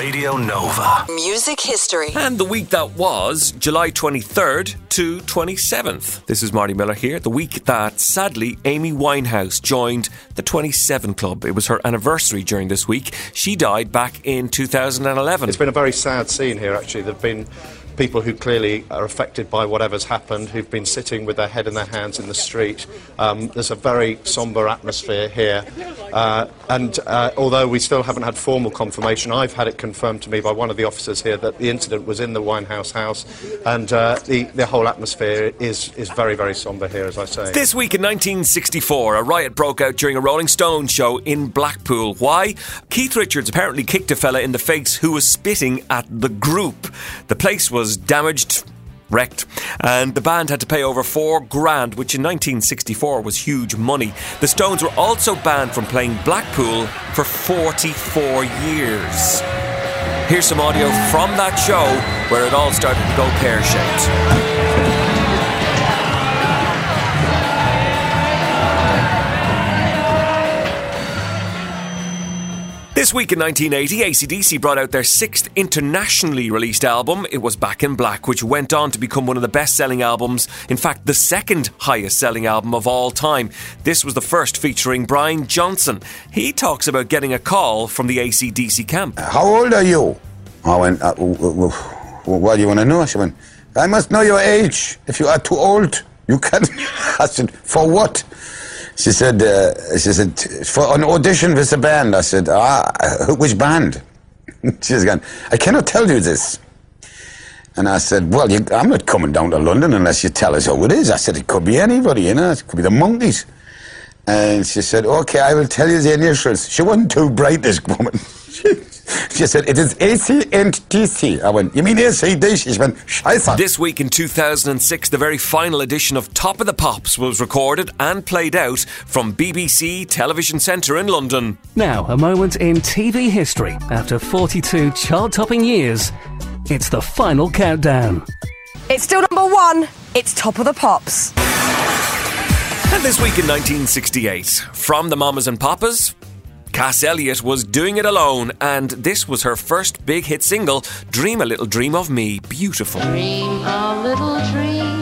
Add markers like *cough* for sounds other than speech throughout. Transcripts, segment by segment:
Radio Nova. Music history. And the week that was July 23rd to 27th. This is Marty Miller here. The week that sadly Amy Winehouse joined the 27 Club. It was her anniversary during this week. She died back in 2011. It's been a very sad scene here, actually. There have been people who clearly are affected by whatever's happened, who've been sitting with their head in their hands in the street. Um, there's a very sombre atmosphere here. Uh, and uh, although we still haven't had formal confirmation, I've had it confirmed to me by one of the officers here that the incident was in the Winehouse house. And uh, the, the whole atmosphere is, is very, very sombre here, as I say. This week in 1964, a riot broke out during a Rolling Stones show in Blackpool. Why? Keith Richards apparently kicked a fella in the face who was spitting at the group. The place was damaged, wrecked, and the band had to pay over four grand, which in 1964 was huge money. The Stones were also banned from playing Blackpool for 44 years. Here's some audio from that show where it all started to go pear shaped. This week in 1980, ACDC brought out their sixth internationally released album. It was Back in Black, which went on to become one of the best selling albums, in fact, the second highest selling album of all time. This was the first featuring Brian Johnson. He talks about getting a call from the ACDC camp. How old are you? I went, uh, what do you want to know? She went, I must know your age. If you are too old, you can't. *laughs* I said, for what? She said, uh, she said, for an audition with a band. I said, ah, which band? *laughs* She's gone, I cannot tell you this. And I said, well, you, I'm not coming down to London unless you tell us who it is. I said, it could be anybody, you know, it could be the Monkees. And she said, okay, I will tell you the initials. She wasn't too bright, this woman. *laughs* she said, it is AC and TC. I went, you mean ACD? She went, Scheiße. This week in 2006, the very final edition of Top of the Pops was recorded and played out from BBC Television Centre in London. Now, a moment in TV history. After 42 chart topping years, it's the final countdown. It's still number one. It's Top of the Pops. And this week in 1968, from the Mamas and Papas, Cass Elliot was doing it alone, and this was her first big hit single, Dream a Little Dream of Me. Beautiful. Dream a little dream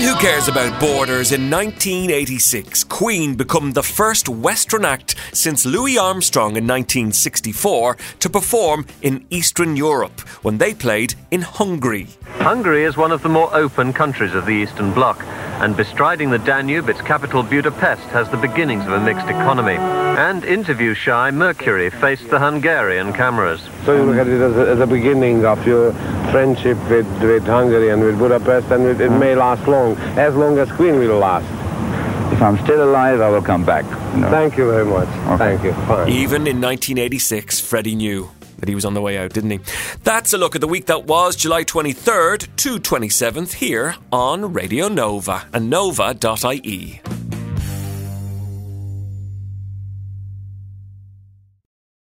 And who cares about borders? In 1986, Queen became the first Western act since Louis Armstrong in 1964 to perform in Eastern Europe when they played in Hungary. Hungary is one of the more open countries of the Eastern Bloc, and bestriding the Danube, its capital Budapest has the beginnings of a mixed economy. And interview shy Mercury faced the Hungarian cameras. So you look at it as a, as a beginning of your friendship with, with Hungary and with Budapest, and it, it may last long, as long as Queen will last. If I'm still alive, I will come back. you know. Thank you very much. Thank you. Fine. Even in 1986, Freddie knew that he was on the way out, didn't he? That's a look at the week that was July 23rd to 27th here on Radio Nova and nova.ie.